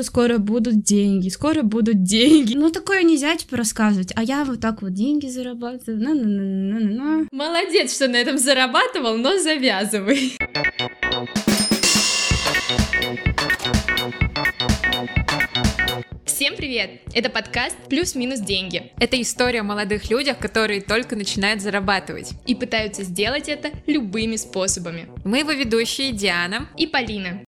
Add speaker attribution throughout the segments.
Speaker 1: Скоро будут деньги, скоро будут деньги. Ну, такое нельзя, типа, рассказывать. А я вот так вот деньги зарабатываю. На -на -на -на -на.
Speaker 2: Молодец, что на этом зарабатывал, но завязывай. Всем привет! Это подкаст «Плюс-минус деньги»
Speaker 3: Это история о молодых людях, которые только начинают зарабатывать.
Speaker 2: и пытаются сделать это любыми способами.
Speaker 3: Мы его ведущие Диана.
Speaker 2: И Полина.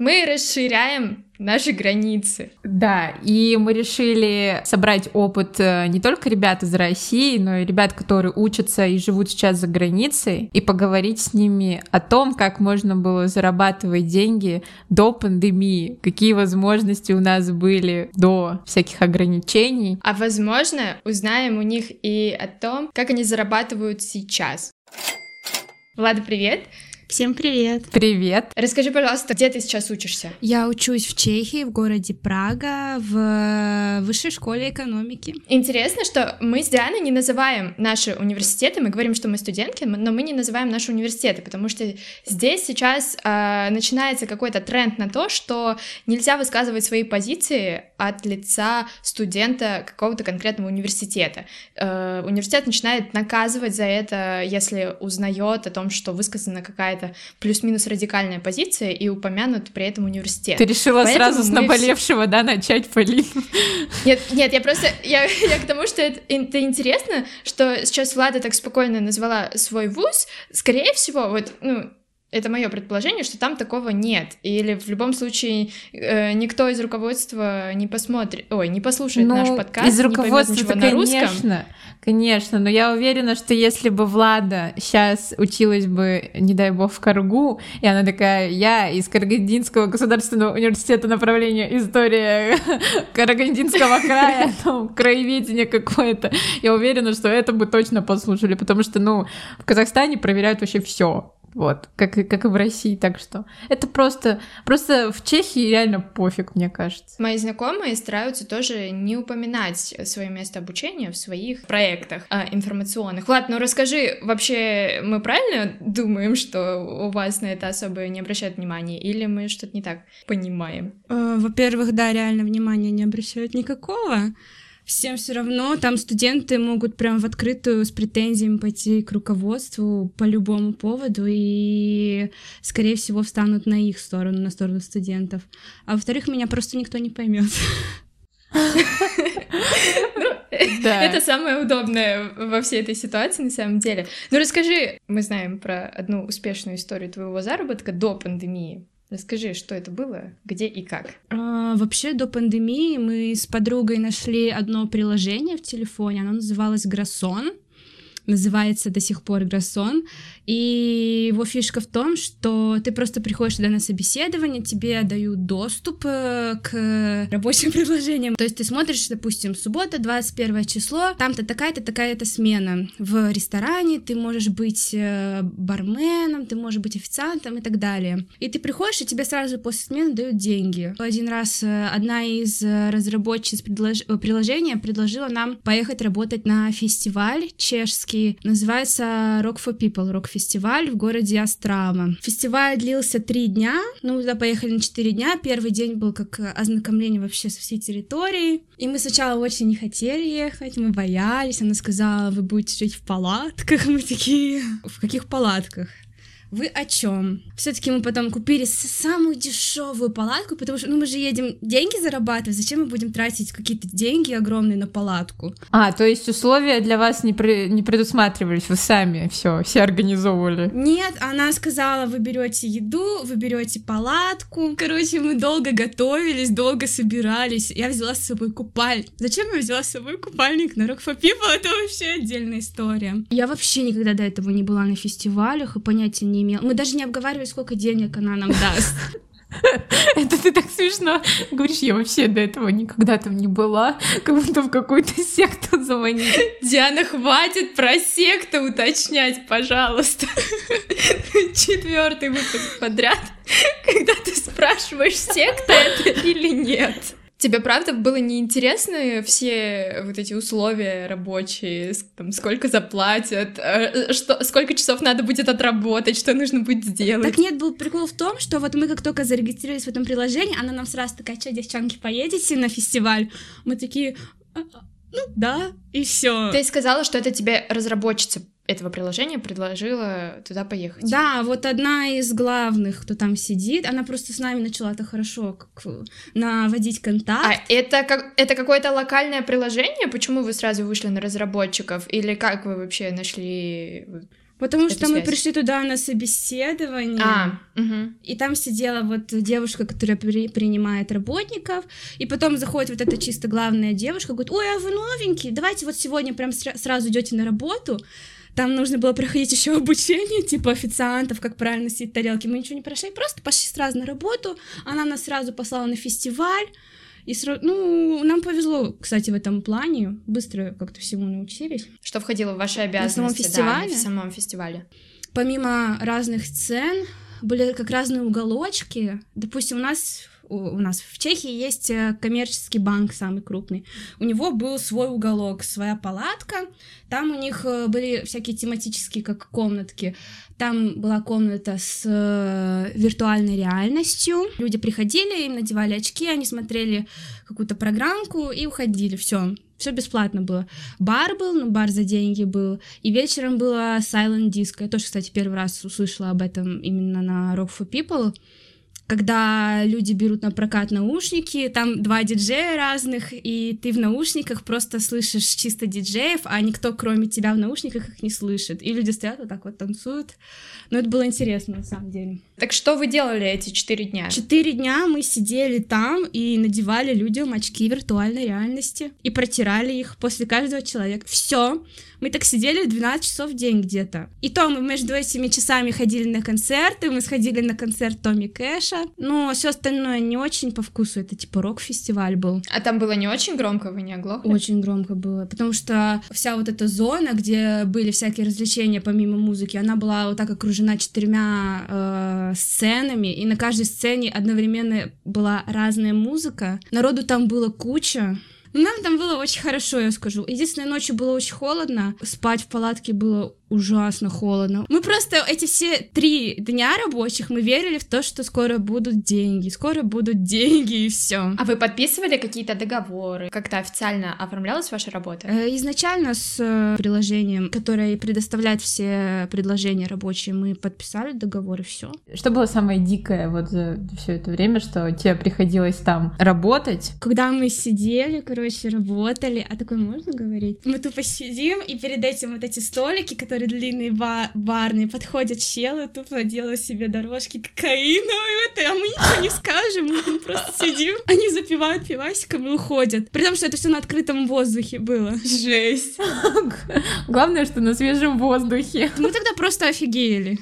Speaker 2: Мы расширяем наши границы.
Speaker 3: Да, и мы решили собрать опыт э, не только ребят из России, но и ребят, которые учатся и живут сейчас за границей, и поговорить с ними о том, как можно было зарабатывать деньги до пандемии, какие возможности у нас были до всяких ограничений.
Speaker 2: А возможно, узнаем у них и о том, как они зарабатывают сейчас. Влада, привет!
Speaker 1: Всем привет.
Speaker 3: Привет!
Speaker 2: Расскажи, пожалуйста, где ты сейчас учишься?
Speaker 1: Я учусь в Чехии, в городе Прага, в высшей школе экономики.
Speaker 2: Интересно, что мы с Дианой не называем наши университеты, мы говорим, что мы студентки, но мы не называем наши университеты, потому что здесь сейчас э, начинается какой-то тренд на то, что нельзя высказывать свои позиции от лица студента какого-то конкретного университета. Э, университет начинает наказывать за это, если узнает о том, что высказана какая-то плюс-минус радикальная позиция и упомянут при этом университет.
Speaker 3: Ты решила
Speaker 2: Поэтому
Speaker 3: сразу с наболевшего, да, начать, Полин?
Speaker 2: Нет, нет, я просто, я, я к тому, что это, это интересно, что сейчас Влада так спокойно назвала свой вуз, скорее всего, вот, ну, это мое предположение, что там такого нет. Или в любом случае э, никто из руководства не посмотрит, ой, не послушает наш подкаст,
Speaker 3: Ну, из
Speaker 2: не поймет
Speaker 3: руководства,
Speaker 2: ничего на
Speaker 3: конечно,
Speaker 2: русском.
Speaker 3: конечно, но я уверена, что если бы Влада сейчас училась бы, не дай бог, в Каргу, и она такая, я из Карагандинского государственного университета направления история Карагандинского края, ну, краеведение какое-то, я уверена, что это бы точно послушали, потому что, ну, в Казахстане проверяют вообще все. Вот, как, и- как и в России, так что это просто, просто в Чехии реально пофиг, мне кажется.
Speaker 2: Мои знакомые стараются тоже не упоминать свое место обучения в своих проектах а, информационных. Влад, ну расскажи, вообще мы правильно думаем, что у вас на это особо не обращают внимания, или мы что-то не так понимаем?
Speaker 1: Э, Во-первых, да, реально внимания не обращают никакого. Всем все равно, там студенты могут прям в открытую с претензиями пойти к руководству по любому поводу и, скорее всего, встанут на их сторону, на сторону студентов. А во-вторых, меня просто никто не поймет.
Speaker 3: Да.
Speaker 2: Это самое удобное во всей этой ситуации на самом деле. Ну расскажи, мы знаем про одну успешную историю твоего заработка до пандемии. Расскажи, что это было, где и как.
Speaker 1: А, Вообще, до пандемии мы с подругой нашли одно приложение в телефоне, оно называлось Грассон, называется до сих пор Грассон, и его фишка в том, что ты просто приходишь туда на собеседование, тебе дают доступ э, к рабочим приложениям, то есть ты смотришь, допустим, суббота, 21 число, там-то такая-то, такая-то смена в ресторане, ты можешь быть э, барменом, ты можешь быть официантом и так далее. И ты приходишь, и тебе сразу после смены дают деньги. Один раз э, одна из разработчиц предлож- приложения предложила нам поехать работать на фестиваль чешский, называется Rock for People, рок-фестиваль в городе Острава. Фестиваль длился три дня, ну, туда поехали на четыре дня. Первый день был как ознакомление вообще со всей территорией. И мы сначала очень не хотели ехать, мы боялись. Она сказала, вы будете жить в палатках. Мы такие, в каких палатках? Вы о чем? Все-таки мы потом купили самую дешевую палатку, потому что ну, мы же едем деньги зарабатывать. Зачем мы будем тратить какие-то деньги огромные на палатку?
Speaker 3: А, то есть условия для вас не, пре- не предусматривались, вы сами все, все организовывали.
Speaker 1: Нет, она сказала, вы берете еду, вы берете палатку. Короче, мы долго готовились, долго собирались. Я взяла с собой купальник. Зачем я взяла с собой купальник на Rock for People? Это вообще отдельная история. Я вообще никогда до этого не была на фестивалях и понятия не имела. Мы даже не обговаривали, сколько денег она нам даст.
Speaker 3: Это ты так смешно говоришь, я вообще до этого никогда там не была, как будто в какую-то секту звонили.
Speaker 2: Диана, хватит про секту уточнять, пожалуйста. Четвертый выпуск подряд, когда ты спрашиваешь, секта это или нет. Тебе правда было неинтересно все вот эти условия рабочие, там, сколько заплатят, э, что, сколько часов надо будет отработать, что нужно будет сделать?
Speaker 1: Так нет, был прикол в том, что вот мы как только зарегистрировались в этом приложении, она нам сразу такая, что, девчонки, поедете на фестиваль? Мы такие, «А, а, ну да, и все.
Speaker 2: Ты сказала, что это тебе разработчица этого приложения предложила туда поехать.
Speaker 1: Да, вот одна из главных, кто там сидит, она просто с нами начала это хорошо как, наводить контакт.
Speaker 2: А это, как, это какое-то локальное приложение? Почему вы сразу вышли на разработчиков? Или как вы вообще нашли
Speaker 1: Потому что связь. мы пришли туда на собеседование,
Speaker 2: а, угу.
Speaker 1: и там сидела вот девушка, которая при, принимает работников, и потом заходит вот эта чисто главная девушка, говорит, ой, а вы новенький, давайте вот сегодня прям сразу идете на работу. Там нужно было проходить еще обучение, типа официантов, как правильно сидеть тарелки. Мы ничего не прошли, просто пошли сразу на работу. Она нас сразу послала на фестиваль. И сразу, ну, нам повезло, кстати, в этом плане. Быстро как-то всему научились.
Speaker 2: Что входило в ваши обязанности?
Speaker 1: На самом фестивале?
Speaker 2: Да, в самом фестивале.
Speaker 1: Помимо разных сцен, были как разные уголочки. Допустим, у нас у нас в Чехии есть э, коммерческий банк самый крупный. У него был свой уголок, своя палатка. Там у них э, были всякие тематические как комнатки. Там была комната с э, виртуальной реальностью. Люди приходили, им надевали очки, они смотрели какую-то программку и уходили. Все, все бесплатно было. Бар был, ну бар за деньги был. И вечером было silent disco. Я тоже, кстати, первый раз услышала об этом именно на Rock for People когда люди берут на прокат наушники, там два диджея разных, и ты в наушниках просто слышишь чисто диджеев, а никто, кроме тебя, в наушниках их не слышит. И люди стоят вот так вот танцуют. Но это было интересно, на самом деле.
Speaker 2: Так что вы делали эти четыре дня?
Speaker 1: Четыре дня мы сидели там и надевали людям очки виртуальной реальности и протирали их после каждого человека. Все. Мы так сидели 12 часов в день где-то. И то мы между этими часами ходили на концерты, мы сходили на концерт Томми Кэша, но все остальное не очень по вкусу, это типа рок-фестиваль был.
Speaker 2: А там было не очень громко, вы не оглохли?
Speaker 1: Очень громко было, потому что вся вот эта зона, где были всякие развлечения помимо музыки, она была вот так окружена четырьмя э, сценами, и на каждой сцене одновременно была разная музыка. Народу там было куча, нам там было очень хорошо, я скажу. Единственное, ночью было очень холодно. Спать в палатке было ужасно холодно. Мы просто эти все три дня рабочих мы верили в то, что скоро будут деньги, скоро будут деньги и все.
Speaker 2: А вы подписывали какие-то договоры? Как-то официально оформлялась ваша работа?
Speaker 1: Э, изначально с э, приложением, которое предоставляет все предложения рабочие, мы подписали договор и все.
Speaker 3: Что было самое дикое вот за все это время, что тебе приходилось там работать?
Speaker 1: Когда мы сидели, короче, работали, а такое можно говорить? Мы тупо сидим, и перед этим вот эти столики, которые которые длинные ба барные, подходят челы, тупо делают себе дорожки кокаиновые, это, а мы ничего не скажем, мы просто сидим, они запивают пивасиком и уходят. При том, что это все на открытом воздухе было.
Speaker 2: Жесть.
Speaker 3: Главное, что на свежем воздухе.
Speaker 1: Мы тогда просто офигели.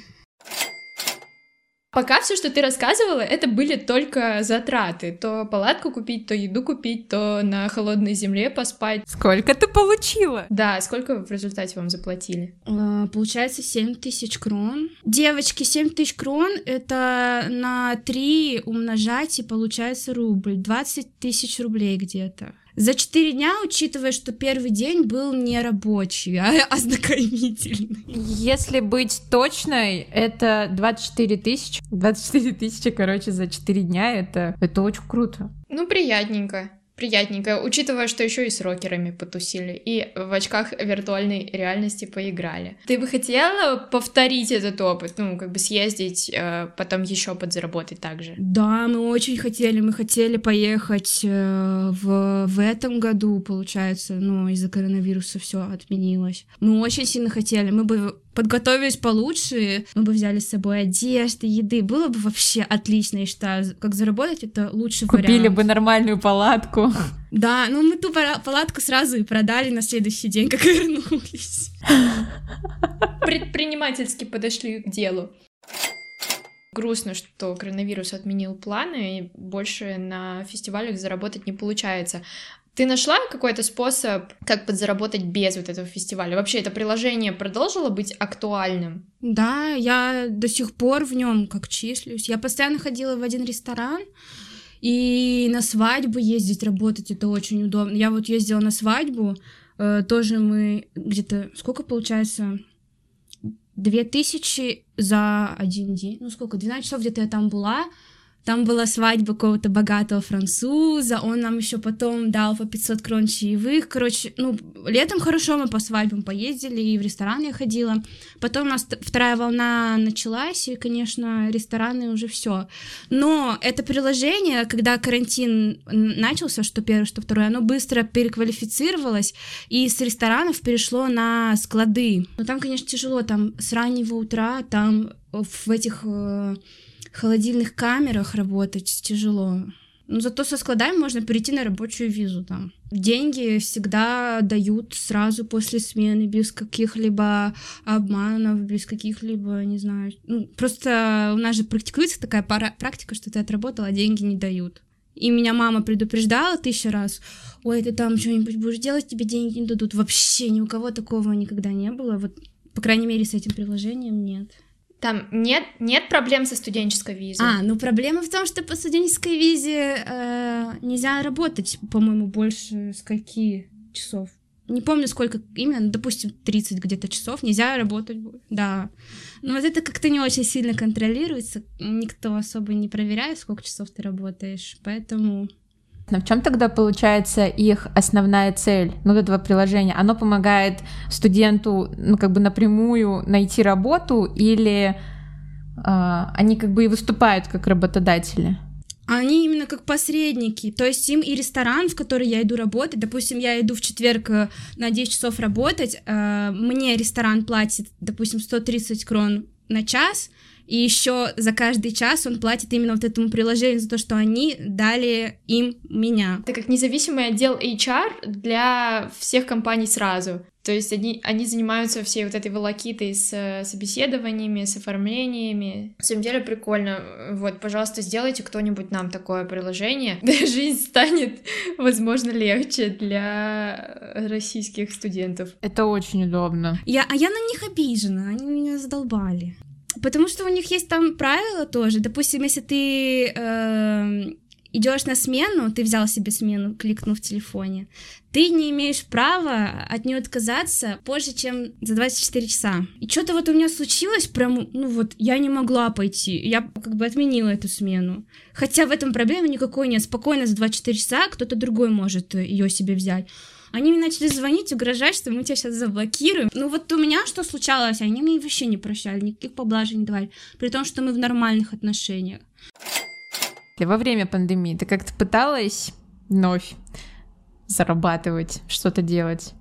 Speaker 2: Пока все, что ты рассказывала, это были только затраты. То палатку купить, то еду купить, то на холодной земле поспать.
Speaker 3: Сколько ты получила?
Speaker 2: Да, сколько в результате вам заплатили?
Speaker 1: А, получается 7 тысяч крон. Девочки, 7 тысяч крон — это на 3 умножать, и получается рубль. 20 тысяч рублей где-то. За четыре дня, учитывая, что первый день был не рабочий, а ознакомительный.
Speaker 3: Если быть точной, это 24 тысячи. 24 тысячи, короче, за четыре дня, это, это очень круто.
Speaker 2: Ну, приятненько приятненько, учитывая, что еще и с рокерами потусили, и в очках виртуальной реальности поиграли. Ты бы хотела повторить этот опыт, ну, как бы съездить, э, потом еще подзаработать также?
Speaker 1: Да, мы очень хотели, мы хотели поехать э, в, в этом году, получается, но из-за коронавируса все отменилось. Мы очень сильно хотели, мы бы подготовились получше, мы бы взяли с собой одежды, еды, было бы вообще отлично, я считаю, как заработать, это лучший
Speaker 3: Купили
Speaker 1: вариант.
Speaker 3: Купили бы нормальную палатку.
Speaker 1: Да, ну мы ту палатку сразу и продали на следующий день, как вернулись.
Speaker 2: Предпринимательски подошли к делу. Грустно, что коронавирус отменил планы, и больше на фестивалях заработать не получается. Ты нашла какой-то способ, как подзаработать без вот этого фестиваля? Вообще, это приложение продолжило быть актуальным?
Speaker 1: Да, я до сих пор в нем как числюсь. Я постоянно ходила в один ресторан, И на свадьбу ездить, работать, это очень удобно. Я вот ездила на свадьбу, э, тоже мы где-то, сколько получается, две тысячи за один день. Ну сколько, 12 часов где-то я там была, там была свадьба какого-то богатого француза, он нам еще потом дал по 500 крон чаевых. Короче, ну, летом хорошо мы по свадьбам поездили, и в рестораны я ходила. Потом у нас вторая волна началась, и, конечно, рестораны уже все. Но это приложение, когда карантин начался, что первое, что второе, оно быстро переквалифицировалось, и с ресторанов перешло на склады. Но там, конечно, тяжело, там с раннего утра, там в этих э, холодильных камерах работать тяжело. Но зато со складами можно перейти на рабочую визу там. Деньги всегда дают сразу после смены, без каких-либо обманов, без каких-либо, не знаю. Ну, просто у нас же практикуется такая пара практика, что ты отработал, а деньги не дают. И меня мама предупреждала тысячу раз, ой, ты там что-нибудь будешь делать, тебе деньги не дадут. Вообще ни у кого такого никогда не было. Вот, по крайней мере, с этим приложением нет.
Speaker 2: Там нет, нет проблем со студенческой визой.
Speaker 1: А, ну проблема в том, что по студенческой визе э, нельзя работать, по-моему, больше скольки часов. Не помню, сколько именно, допустим, 30 где-то часов нельзя работать. Да. Но вот это как-то не очень сильно контролируется. Никто особо не проверяет, сколько часов ты работаешь. Поэтому
Speaker 3: в чем тогда получается их основная цель, ну, этого приложения? Оно помогает студенту, ну, как бы напрямую найти работу или э, они как бы и выступают как работодатели?
Speaker 1: Они именно как посредники, то есть им и ресторан, в который я иду работать, допустим, я иду в четверг э, на 10 часов работать, э, мне ресторан платит, допустим, 130 крон на час, и еще за каждый час он платит именно вот этому приложению за то, что они дали им меня.
Speaker 2: Это как независимый отдел HR для всех компаний сразу. То есть они, они занимаются всей вот этой волокитой с э, собеседованиями, с оформлениями. На самом деле прикольно. Вот, пожалуйста, сделайте кто-нибудь нам такое приложение. Да жизнь станет, возможно, легче для российских студентов.
Speaker 3: Это очень удобно.
Speaker 1: Я, а я на них обижена, они меня задолбали. Потому что у них есть там правила тоже. Допустим, если ты э, идешь на смену, ты взял себе смену, кликнув в телефоне, ты не имеешь права от нее отказаться позже, чем за 24 часа. И что-то вот у меня случилось, прям, ну вот, я не могла пойти, я как бы отменила эту смену. Хотя в этом проблемы никакой нет, спокойно за 24 часа кто-то другой может ее себе взять. Они мне начали звонить, угрожать, что мы тебя сейчас заблокируем. Ну вот у меня что случалось, они мне вообще не прощали, никаких поблажек не давали, при том, что мы в нормальных отношениях.
Speaker 3: Во время пандемии ты как-то пыталась вновь зарабатывать, что-то делать?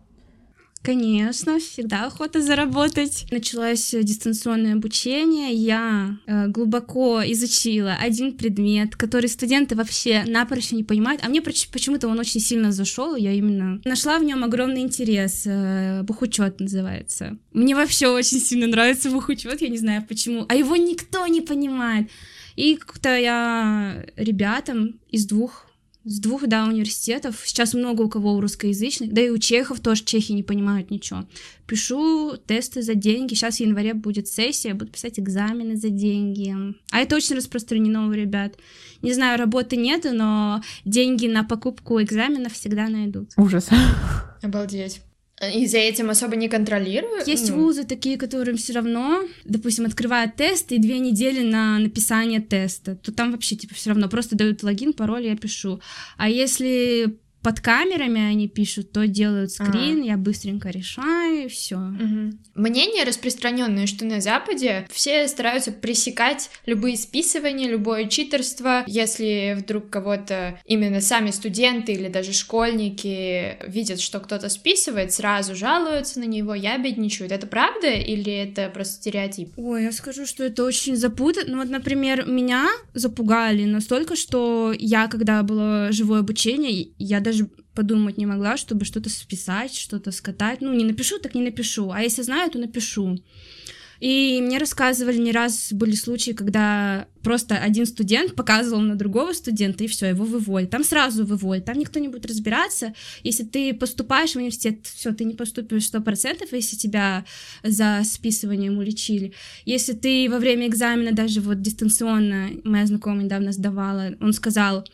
Speaker 1: Конечно, всегда охота заработать. Началось дистанционное обучение. Я э, глубоко изучила один предмет, который студенты вообще напрочь не понимают. А мне почему-то он очень сильно зашел. Я именно нашла в нем огромный интерес. Э, бухучет называется. Мне вообще очень сильно нравится бухучет. Я не знаю почему. А его никто не понимает. И как-то я ребятам из двух с двух, да, университетов. Сейчас много у кого у русскоязычных, да и у чехов тоже чехи не понимают ничего. Пишу тесты за деньги. Сейчас в январе будет сессия, буду писать экзамены за деньги. А это очень распространено у ребят. Не знаю, работы нет, но деньги на покупку экзаменов всегда найдут.
Speaker 3: Ужас.
Speaker 2: Обалдеть. И за этим особо не контролируют?
Speaker 1: Есть ну. вузы такие, которым все равно, допустим, открывают тест и две недели на написание теста, то там вообще типа все равно просто дают логин, пароль, я пишу. А если под камерами они пишут, то делают скрин, а. я быстренько решаю, и все. Угу.
Speaker 2: Мнение распространенное, что на Западе все стараются пресекать любые списывания, любое читерство. Если вдруг кого-то именно сами студенты или даже школьники видят, что кто-то списывает, сразу жалуются на него, ябедничают. Это правда или это просто стереотип?
Speaker 1: Ой, я скажу, что это очень запутано. Ну вот, например, меня запугали настолько, что я, когда было живое обучение, я даже подумать не могла, чтобы что-то списать, что-то скатать. Ну, не напишу, так не напишу. А если знаю, то напишу. И мне рассказывали, не раз были случаи, когда просто один студент показывал на другого студента, и все, его выводят. Там сразу выводят, там никто не будет разбираться. Если ты поступаешь в университет, все, ты не поступишь сто процентов, если тебя за списыванием уличили. Если ты во время экзамена, даже вот дистанционно, моя знакомая недавно сдавала, он сказал,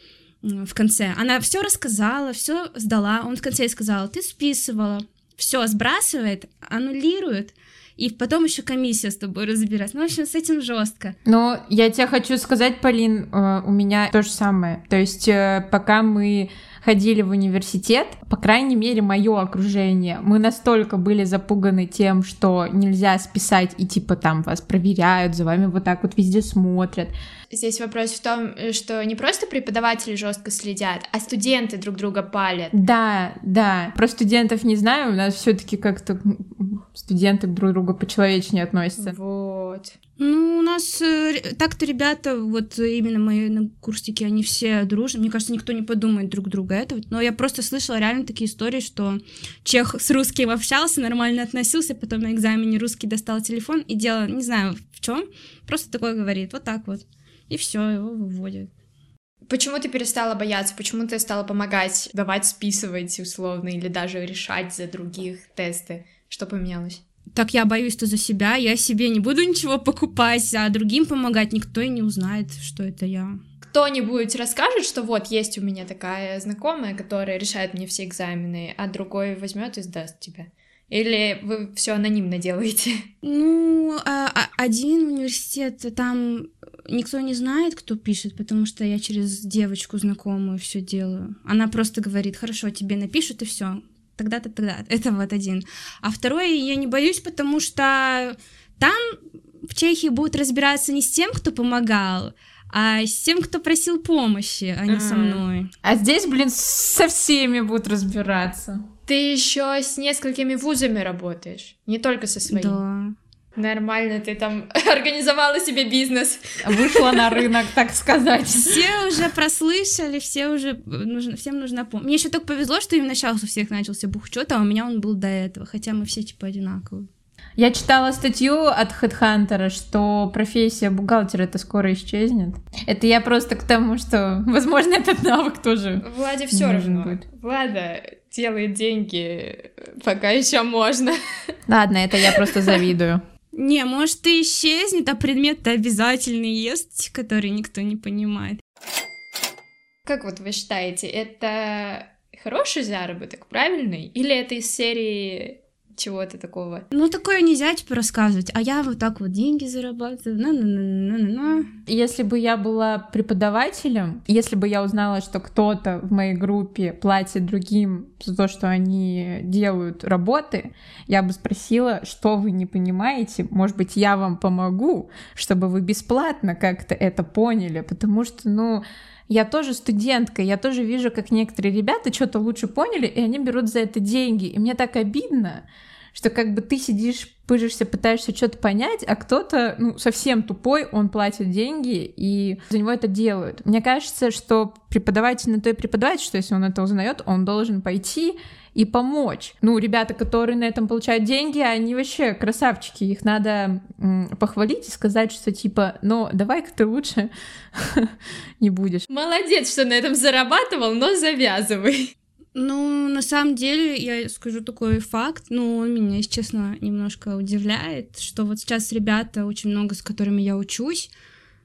Speaker 1: в конце. Она все рассказала, все сдала. Он в конце сказал, ты списывала, все сбрасывает, аннулирует, и потом еще комиссия с тобой разбирается. Ну, в общем, с этим жестко.
Speaker 3: Но я тебе хочу сказать, Полин, э, у меня то же самое. То есть, э, пока мы ходили в университет, по крайней мере, мое окружение, мы настолько были запуганы тем, что нельзя списать и типа там вас проверяют, за вами вот так вот везде смотрят.
Speaker 2: Здесь вопрос в том, э, что не просто преподаватели жестко следят, а студенты друг друга палят.
Speaker 3: Да, да. Про студентов не знаю, у нас все-таки как-то студенты друг к другу по-человечнее относятся.
Speaker 2: Вот.
Speaker 1: Ну, у нас э, так-то ребята, вот именно мои курсники, они все дружны. Мне кажется, никто не подумает друг друга этого. Но я просто слышала реально такие истории, что чех с русским общался, нормально относился, потом на экзамене русский достал телефон и делал, не знаю в чем, просто такое говорит, вот так вот. И все, его выводят.
Speaker 2: Почему ты перестала бояться? Почему ты стала помогать, давать списывать условно или даже решать за других тесты? Что поменялось?
Speaker 1: Так я боюсь-то за себя, я себе не буду ничего покупать, а другим помогать никто и не узнает, что это я.
Speaker 2: Кто-нибудь расскажет, что вот есть у меня такая знакомая, которая решает мне все экзамены, а другой возьмет и сдаст тебя. Или вы все анонимно делаете?
Speaker 1: Ну, а, а, один университет, там никто не знает, кто пишет, потому что я через девочку знакомую все делаю. Она просто говорит, хорошо, тебе напишут и все тогда-то, тогда. Это вот один. А второй я не боюсь, потому что там в Чехии будут разбираться не с тем, кто помогал, а с тем, кто просил помощи, а не со мной.
Speaker 3: А здесь, блин, со всеми будут разбираться.
Speaker 2: Ты еще с несколькими вузами работаешь, не только со своим.
Speaker 1: Да.
Speaker 2: Нормально, ты там организовала себе бизнес.
Speaker 3: Вышла на рынок, так сказать.
Speaker 1: Все уже прослышали, все уже нужно, всем нужна помощь. Мне еще только повезло, что именно сейчас у всех начался бухчет, а у меня он был до этого, хотя мы все типа одинаковые.
Speaker 3: Я читала статью от HeadHunter, что профессия бухгалтера это скоро исчезнет. Это я просто к тому, что, возможно, этот навык тоже.
Speaker 2: Владе все равно. Будет. Влада делает деньги, пока еще можно.
Speaker 3: Ладно, это я просто завидую.
Speaker 1: Не, может, и исчезнет, а предмет-то обязательный есть, который никто не понимает.
Speaker 2: Как вот вы считаете, это хороший заработок, правильный? Или это из серии чего-то такого.
Speaker 1: Ну, такое нельзя, типа, рассказывать. А я вот так вот деньги зарабатываю. На -на -на -на -на.
Speaker 3: Если бы я была преподавателем, если бы я узнала, что кто-то в моей группе платит другим за то, что они делают работы, я бы спросила, что вы не понимаете, может быть, я вам помогу, чтобы вы бесплатно как-то это поняли, потому что, ну, я тоже студентка, я тоже вижу, как некоторые ребята что-то лучше поняли, и они берут за это деньги. И мне так обидно, что как бы ты сидишь, пыжишься, пытаешься что-то понять, а кто-то, ну, совсем тупой, он платит деньги, и за него это делают. Мне кажется, что преподаватель на то и преподаватель, что если он это узнает, он должен пойти и помочь. Ну, ребята, которые на этом получают деньги, они вообще красавчики, их надо похвалить и сказать, что типа, ну, давай-ка ты лучше не будешь.
Speaker 2: Молодец, что на этом зарабатывал, но завязывай.
Speaker 1: Ну, на самом деле, я скажу такой факт, ну, он меня, если честно, немножко удивляет, что вот сейчас ребята, очень много с которыми я учусь,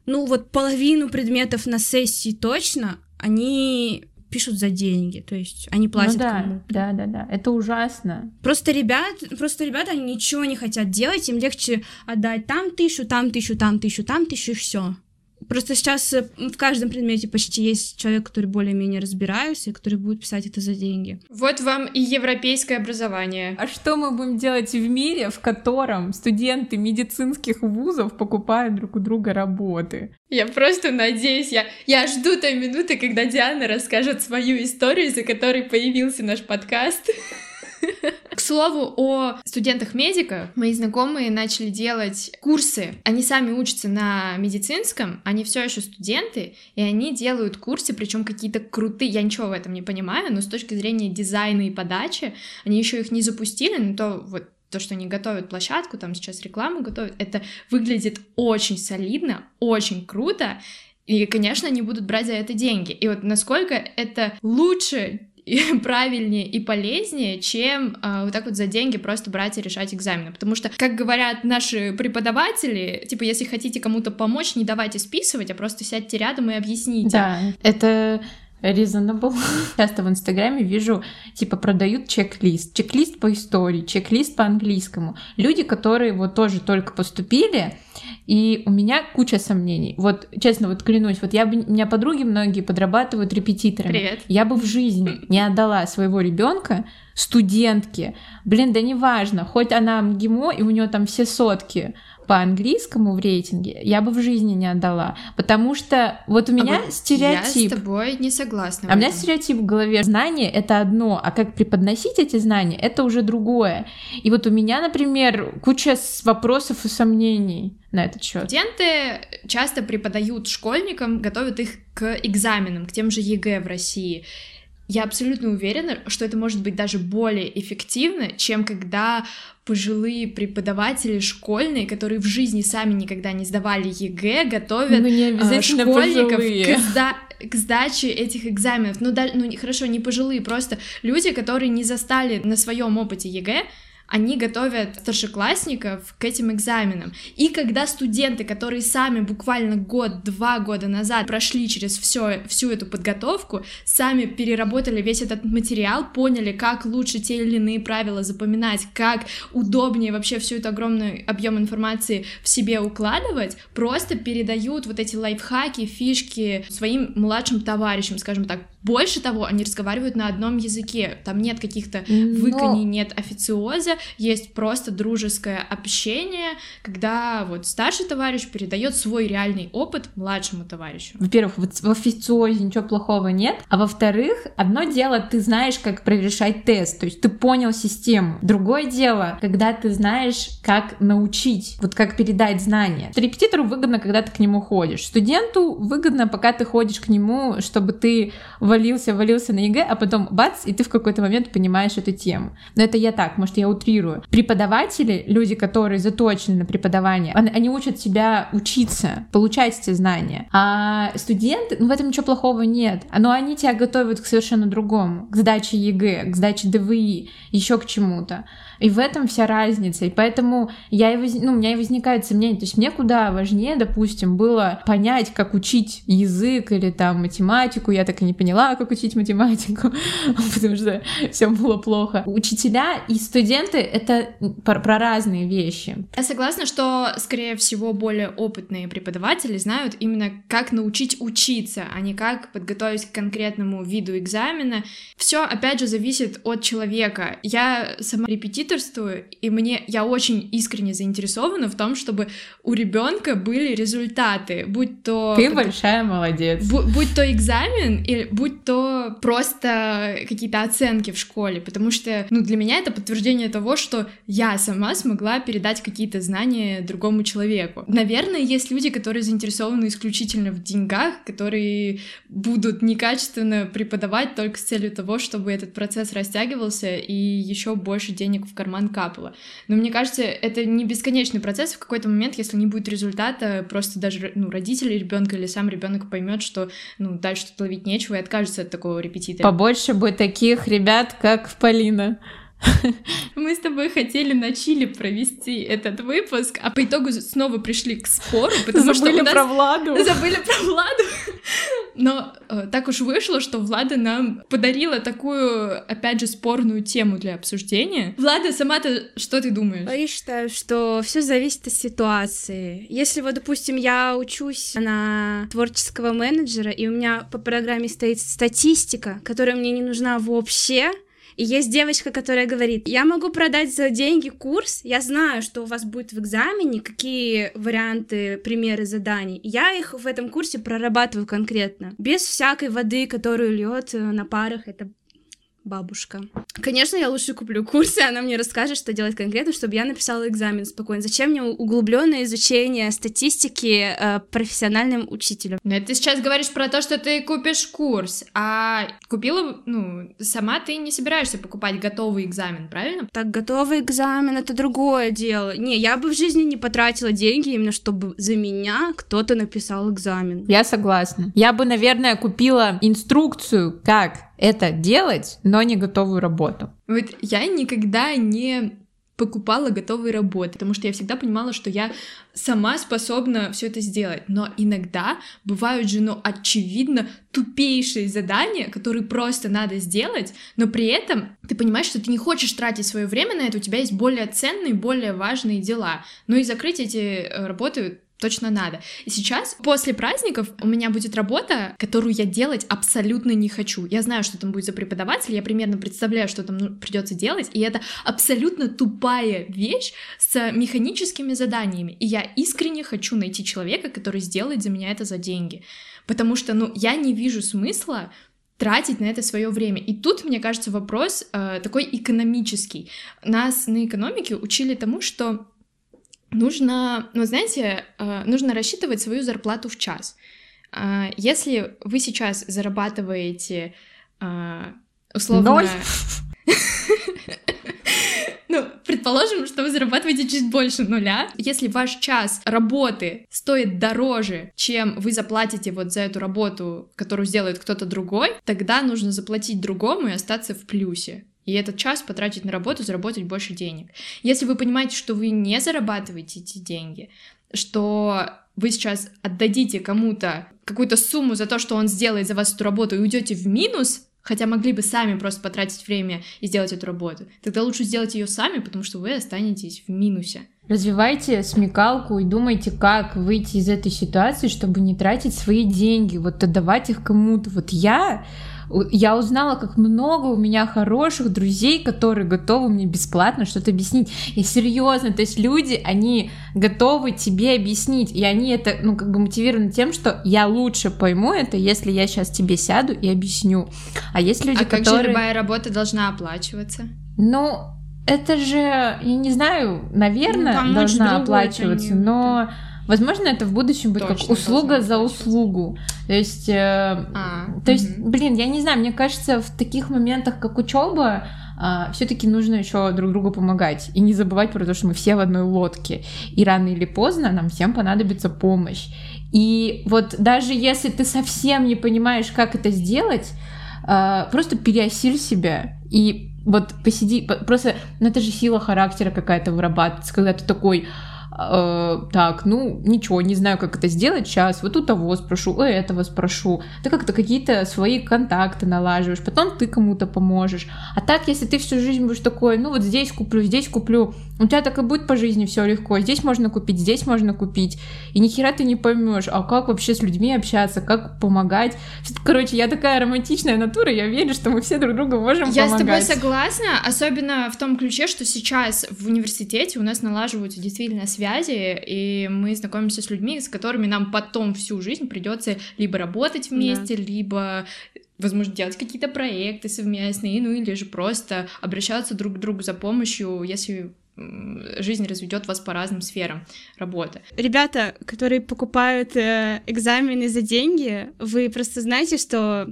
Speaker 1: ну, вот половину предметов на сессии точно, они пишут за деньги, то есть они ну платят
Speaker 3: ну, да,
Speaker 1: кому-то.
Speaker 3: Да, да, да, это ужасно.
Speaker 1: Просто ребят, просто ребята, они ничего не хотят делать, им легче отдать там тысячу, там тысячу, там тысячу, там тысячу и все. Просто сейчас э, в каждом предмете почти есть человек, который более-менее разбирается и который будет писать это за деньги.
Speaker 2: Вот вам и европейское образование.
Speaker 3: А что мы будем делать в мире, в котором студенты медицинских вузов покупают друг у друга работы?
Speaker 2: Я просто надеюсь, я, я жду той минуты, когда Диана расскажет свою историю, за которой появился наш подкаст. К слову о студентах-медиках, мои знакомые начали делать курсы. Они сами учатся на медицинском, они все еще студенты, и они делают курсы, причем какие-то крутые. Я ничего в этом не понимаю, но с точки зрения дизайна и подачи, они еще их не запустили, но то вот то, что они готовят площадку, там сейчас рекламу готовят, это выглядит очень солидно, очень круто, и, конечно, они будут брать за это деньги. И вот насколько это лучше и правильнее и полезнее, чем э, вот так вот за деньги просто брать и решать экзамены. Потому что, как говорят наши преподаватели, типа, если хотите кому-то помочь, не давайте списывать, а просто сядьте рядом и объясните.
Speaker 3: Да, это reasonable. Часто в Инстаграме вижу, типа, продают чек-лист. Чек-лист по истории, чек-лист по английскому. Люди, которые вот тоже только поступили, и у меня куча сомнений. Вот, честно, вот клянусь, вот я бы, у меня подруги многие подрабатывают репетиторами.
Speaker 2: Привет.
Speaker 3: Я бы в жизни не отдала своего ребенка студентке. Блин, да неважно, хоть она МГИМО, и у нее там все сотки по английскому в рейтинге, я бы в жизни не отдала. Потому что вот у меня
Speaker 2: а вот
Speaker 3: стереотип.
Speaker 2: Я с тобой не согласна.
Speaker 3: А у меня стереотип в голове. Знание — это одно, а как преподносить эти знания — это уже другое. И вот у меня, например, куча вопросов и сомнений на этот счет.
Speaker 2: Студенты часто преподают школьникам, готовят их к экзаменам, к тем же ЕГЭ в России. Я абсолютно уверена, что это может быть даже более эффективно, чем когда пожилые преподаватели школьные, которые в жизни сами никогда не сдавали ЕГЭ, готовят
Speaker 3: ну, не обязательно
Speaker 2: школьников
Speaker 3: пожилые.
Speaker 2: к, сда- к сдаче этих экзаменов. Ну, да, ну хорошо, не пожилые, просто люди, которые не застали на своем опыте ЕГЭ, они готовят старшеклассников к этим экзаменам. И когда студенты, которые сами буквально год-два года назад прошли через все, всю эту подготовку, сами переработали весь этот материал, поняли, как лучше те или иные правила запоминать, как удобнее вообще всю эту огромный объем информации в себе укладывать, просто передают вот эти лайфхаки, фишки своим младшим товарищам, скажем так. Больше того, они разговаривают на одном языке, там нет каких-то выканий, нет официоза, есть просто дружеское общение, когда вот старший товарищ передает свой реальный опыт младшему товарищу.
Speaker 3: Во-первых, вот в официозе ничего плохого нет, а во-вторых, одно дело, ты знаешь, как прорешать тест, то есть ты понял систему. Другое дело, когда ты знаешь, как научить, вот как передать знания. Репетитору выгодно, когда ты к нему ходишь. Студенту выгодно, пока ты ходишь к нему, чтобы ты валился, валился на ЕГЭ, а потом бац, и ты в какой-то момент понимаешь эту тему. Но это я так, может, я утрирую. Преподаватели, люди, которые заточены на преподавание, они учат себя учиться, получать эти знания. А студенты, ну в этом ничего плохого нет. Но они тебя готовят к совершенно другому, к сдаче ЕГЭ, к сдаче ДВИ, еще к чему-то. И в этом вся разница. И поэтому я и воз... ну, у меня и возникает сомнение. То есть мне куда важнее, допустим, было понять, как учить язык или там математику. Я так и не поняла, как учить математику, потому что все было плохо. Учителя и студенты — это про, про разные вещи.
Speaker 2: Я согласна, что, скорее всего, более опытные преподаватели знают именно, как научить учиться, а не как подготовить к конкретному виду экзамена. Все, опять же, зависит от человека. Я сама репетитор репетиторствую, и мне я очень искренне заинтересована в том, чтобы у ребенка были результаты, будь то
Speaker 3: ты большая молодец,
Speaker 2: бу- будь то экзамен или будь то просто какие-то оценки в школе, потому что ну для меня это подтверждение того, что я сама смогла передать какие-то знания другому человеку. Наверное, есть люди, которые заинтересованы исключительно в деньгах, которые будут некачественно преподавать только с целью того, чтобы этот процесс растягивался и еще больше денег в карман капало. Но мне кажется, это не бесконечный процесс. В какой-то момент, если не будет результата, просто даже ну, родители ребенка или сам ребенок поймет, что ну, дальше тут ловить нечего и откажется от такого репетитора.
Speaker 3: Побольше бы таких ребят, как Полина.
Speaker 2: Мы с тобой хотели на Чили провести этот выпуск, а по итогу снова пришли к спору,
Speaker 3: потому Забыли что у нас... про Владу.
Speaker 2: Забыли про Владу. Но э, так уж вышло, что Влада нам подарила такую, опять же, спорную тему для обсуждения. Влада, сама-то что ты думаешь?
Speaker 1: Я считаю, что все зависит от ситуации. Если вот, допустим, я учусь на творческого менеджера, и у меня по программе стоит статистика, которая мне не нужна вообще, и есть девочка, которая говорит, я могу продать за деньги курс, я знаю, что у вас будет в экзамене, какие варианты, примеры заданий. Я их в этом курсе прорабатываю конкретно, без всякой воды, которую льет э, на парах. Это бабушка. Конечно, я лучше куплю курсы, она мне расскажет, что делать конкретно, чтобы я написала экзамен спокойно. Зачем мне углубленное изучение статистики э, профессиональным учителем?
Speaker 2: Но ты сейчас говоришь про то, что ты купишь курс, а купила, ну, сама ты не собираешься покупать готовый экзамен, правильно?
Speaker 1: Так, готовый экзамен — это другое дело. Не, я бы в жизни не потратила деньги именно, чтобы за меня кто-то написал экзамен.
Speaker 3: Я согласна. Я бы, наверное, купила инструкцию, как это делать, но не готовую работу.
Speaker 2: Вот я никогда не покупала готовые работы, потому что я всегда понимала, что я сама способна все это сделать. Но иногда бывают же, ну, очевидно, тупейшие задания, которые просто надо сделать, но при этом ты понимаешь, что ты не хочешь тратить свое время на это, у тебя есть более ценные, более важные дела. Ну и закрыть эти э, работы точно надо. И сейчас, после праздников, у меня будет работа, которую я делать абсолютно не хочу. Я знаю, что там будет за преподаватель, я примерно представляю, что там ну, придется делать, и это абсолютно тупая вещь с механическими заданиями. И я искренне хочу найти человека, который сделает за меня это за деньги. Потому что, ну, я не вижу смысла тратить на это свое время. И тут, мне кажется, вопрос э, такой экономический. Нас на экономике учили тому, что нужно, ну, знаете, э, нужно рассчитывать свою зарплату в час. А, если вы сейчас зарабатываете а, условно...
Speaker 3: Ноль?
Speaker 2: Ну, предположим, что вы зарабатываете чуть больше нуля. Если ваш час работы стоит дороже, чем вы заплатите вот за эту работу, которую сделает кто-то другой, тогда нужно заплатить другому и остаться в плюсе и этот час потратить на работу, заработать больше денег. Если вы понимаете, что вы не зарабатываете эти деньги, что вы сейчас отдадите кому-то какую-то сумму за то, что он сделает за вас эту работу, и уйдете в минус, хотя могли бы сами просто потратить время и сделать эту работу, тогда лучше сделать ее сами, потому что вы останетесь в минусе.
Speaker 3: Развивайте смекалку и думайте, как выйти из этой ситуации, чтобы не тратить свои деньги, вот отдавать их кому-то. Вот я я узнала, как много у меня хороших друзей, которые готовы мне бесплатно что-то объяснить. И серьезно, то есть люди, они готовы тебе объяснить, и они это, ну, как бы мотивированы тем, что я лучше пойму это, если я сейчас тебе сяду и объясню. А есть люди,
Speaker 2: а как
Speaker 3: которые...
Speaker 2: же любая работа должна оплачиваться?
Speaker 3: Ну, это же, я не знаю, наверное, ну, должна оплачиваться, но Возможно, это в будущем будет Точно, как услуга за услугу. То есть, э, а, то есть, блин, я не знаю, мне кажется, в таких моментах, как учеба, Uh, все-таки нужно еще друг другу помогать и не забывать про то, что мы все в одной лодке, и рано или поздно нам всем понадобится помощь. И вот даже если ты совсем не понимаешь, как это сделать, uh, просто переосиль себя и вот посиди, просто, ну это же сила характера какая-то вырабатывается, когда ты такой, э, так, ну, ничего, не знаю, как это сделать сейчас, вот у того спрошу, у этого спрошу. Ты как-то какие-то свои контакты налаживаешь, потом ты кому-то поможешь. А так, если ты всю жизнь будешь такой, ну, вот здесь куплю, здесь куплю, у тебя так и будет по жизни все легко. Здесь можно купить, здесь можно купить. И ни хера ты не поймешь, а как вообще с людьми общаться, как помогать. Короче, я такая романтичная натура, я верю, что мы все друг другу можем
Speaker 2: я
Speaker 3: помогать.
Speaker 2: Я с тобой согласна, особенно в том ключе, что сейчас в университете у нас налаживаются действительно связи и мы знакомимся с людьми, с которыми нам потом всю жизнь придется либо работать вместе, да. либо возможно, делать какие-то проекты совместные, ну или же просто обращаться друг к другу за помощью, если жизнь разведет вас по разным сферам работы.
Speaker 1: Ребята, которые покупают э, экзамены за деньги, вы просто знаете, что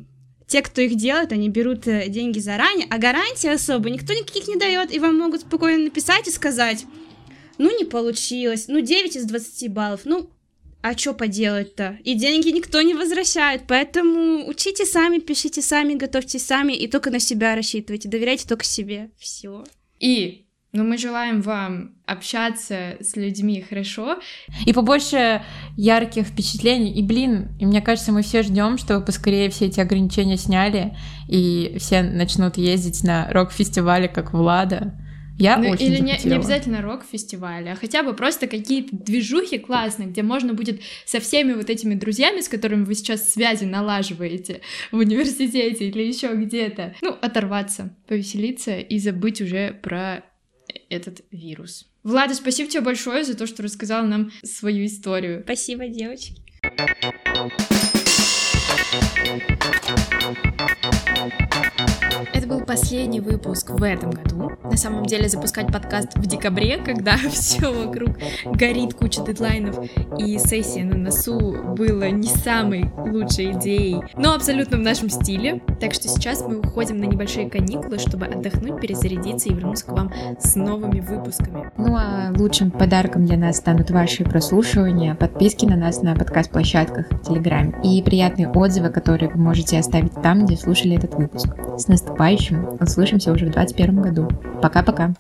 Speaker 1: те, кто их делает, они берут э, деньги заранее, а гарантии особо никто никаких не дает, и вам могут спокойно написать и сказать, ну не получилось, ну 9 из 20 баллов, ну а что поделать-то? И деньги никто не возвращает, поэтому учите сами, пишите сами, готовьте сами и только на себя рассчитывайте, доверяйте только себе, все.
Speaker 2: И ну, мы желаем вам общаться с людьми хорошо.
Speaker 3: И побольше ярких впечатлений. И, блин, и мне кажется, мы все ждем, чтобы поскорее все эти ограничения сняли, и все начнут ездить на рок-фестивале, как Влада. Я ну, очень
Speaker 2: Или не, не обязательно рок-фестивали, а хотя бы просто какие-то движухи классные, где можно будет со всеми вот этими друзьями, с которыми вы сейчас связи налаживаете в университете или еще где-то, ну, оторваться, повеселиться и забыть уже про этот вирус. Влада, спасибо тебе большое за то, что рассказала нам свою историю.
Speaker 1: Спасибо, девочки.
Speaker 2: Последний выпуск в этом году. На самом деле запускать подкаст в декабре, когда все вокруг горит куча дедлайнов и сессия на носу было не самой лучшей идеей, но абсолютно в нашем стиле. Так что сейчас мы уходим на небольшие каникулы, чтобы отдохнуть, перезарядиться и вернуться к вам с новыми выпусками.
Speaker 3: Ну а лучшим подарком для нас станут ваши прослушивания, подписки на нас на подкаст-площадках в Телеграме и приятные отзывы, которые вы можете оставить там, где слушали этот выпуск. С наступающим! Услышимся уже в 2021 году. Пока-пока!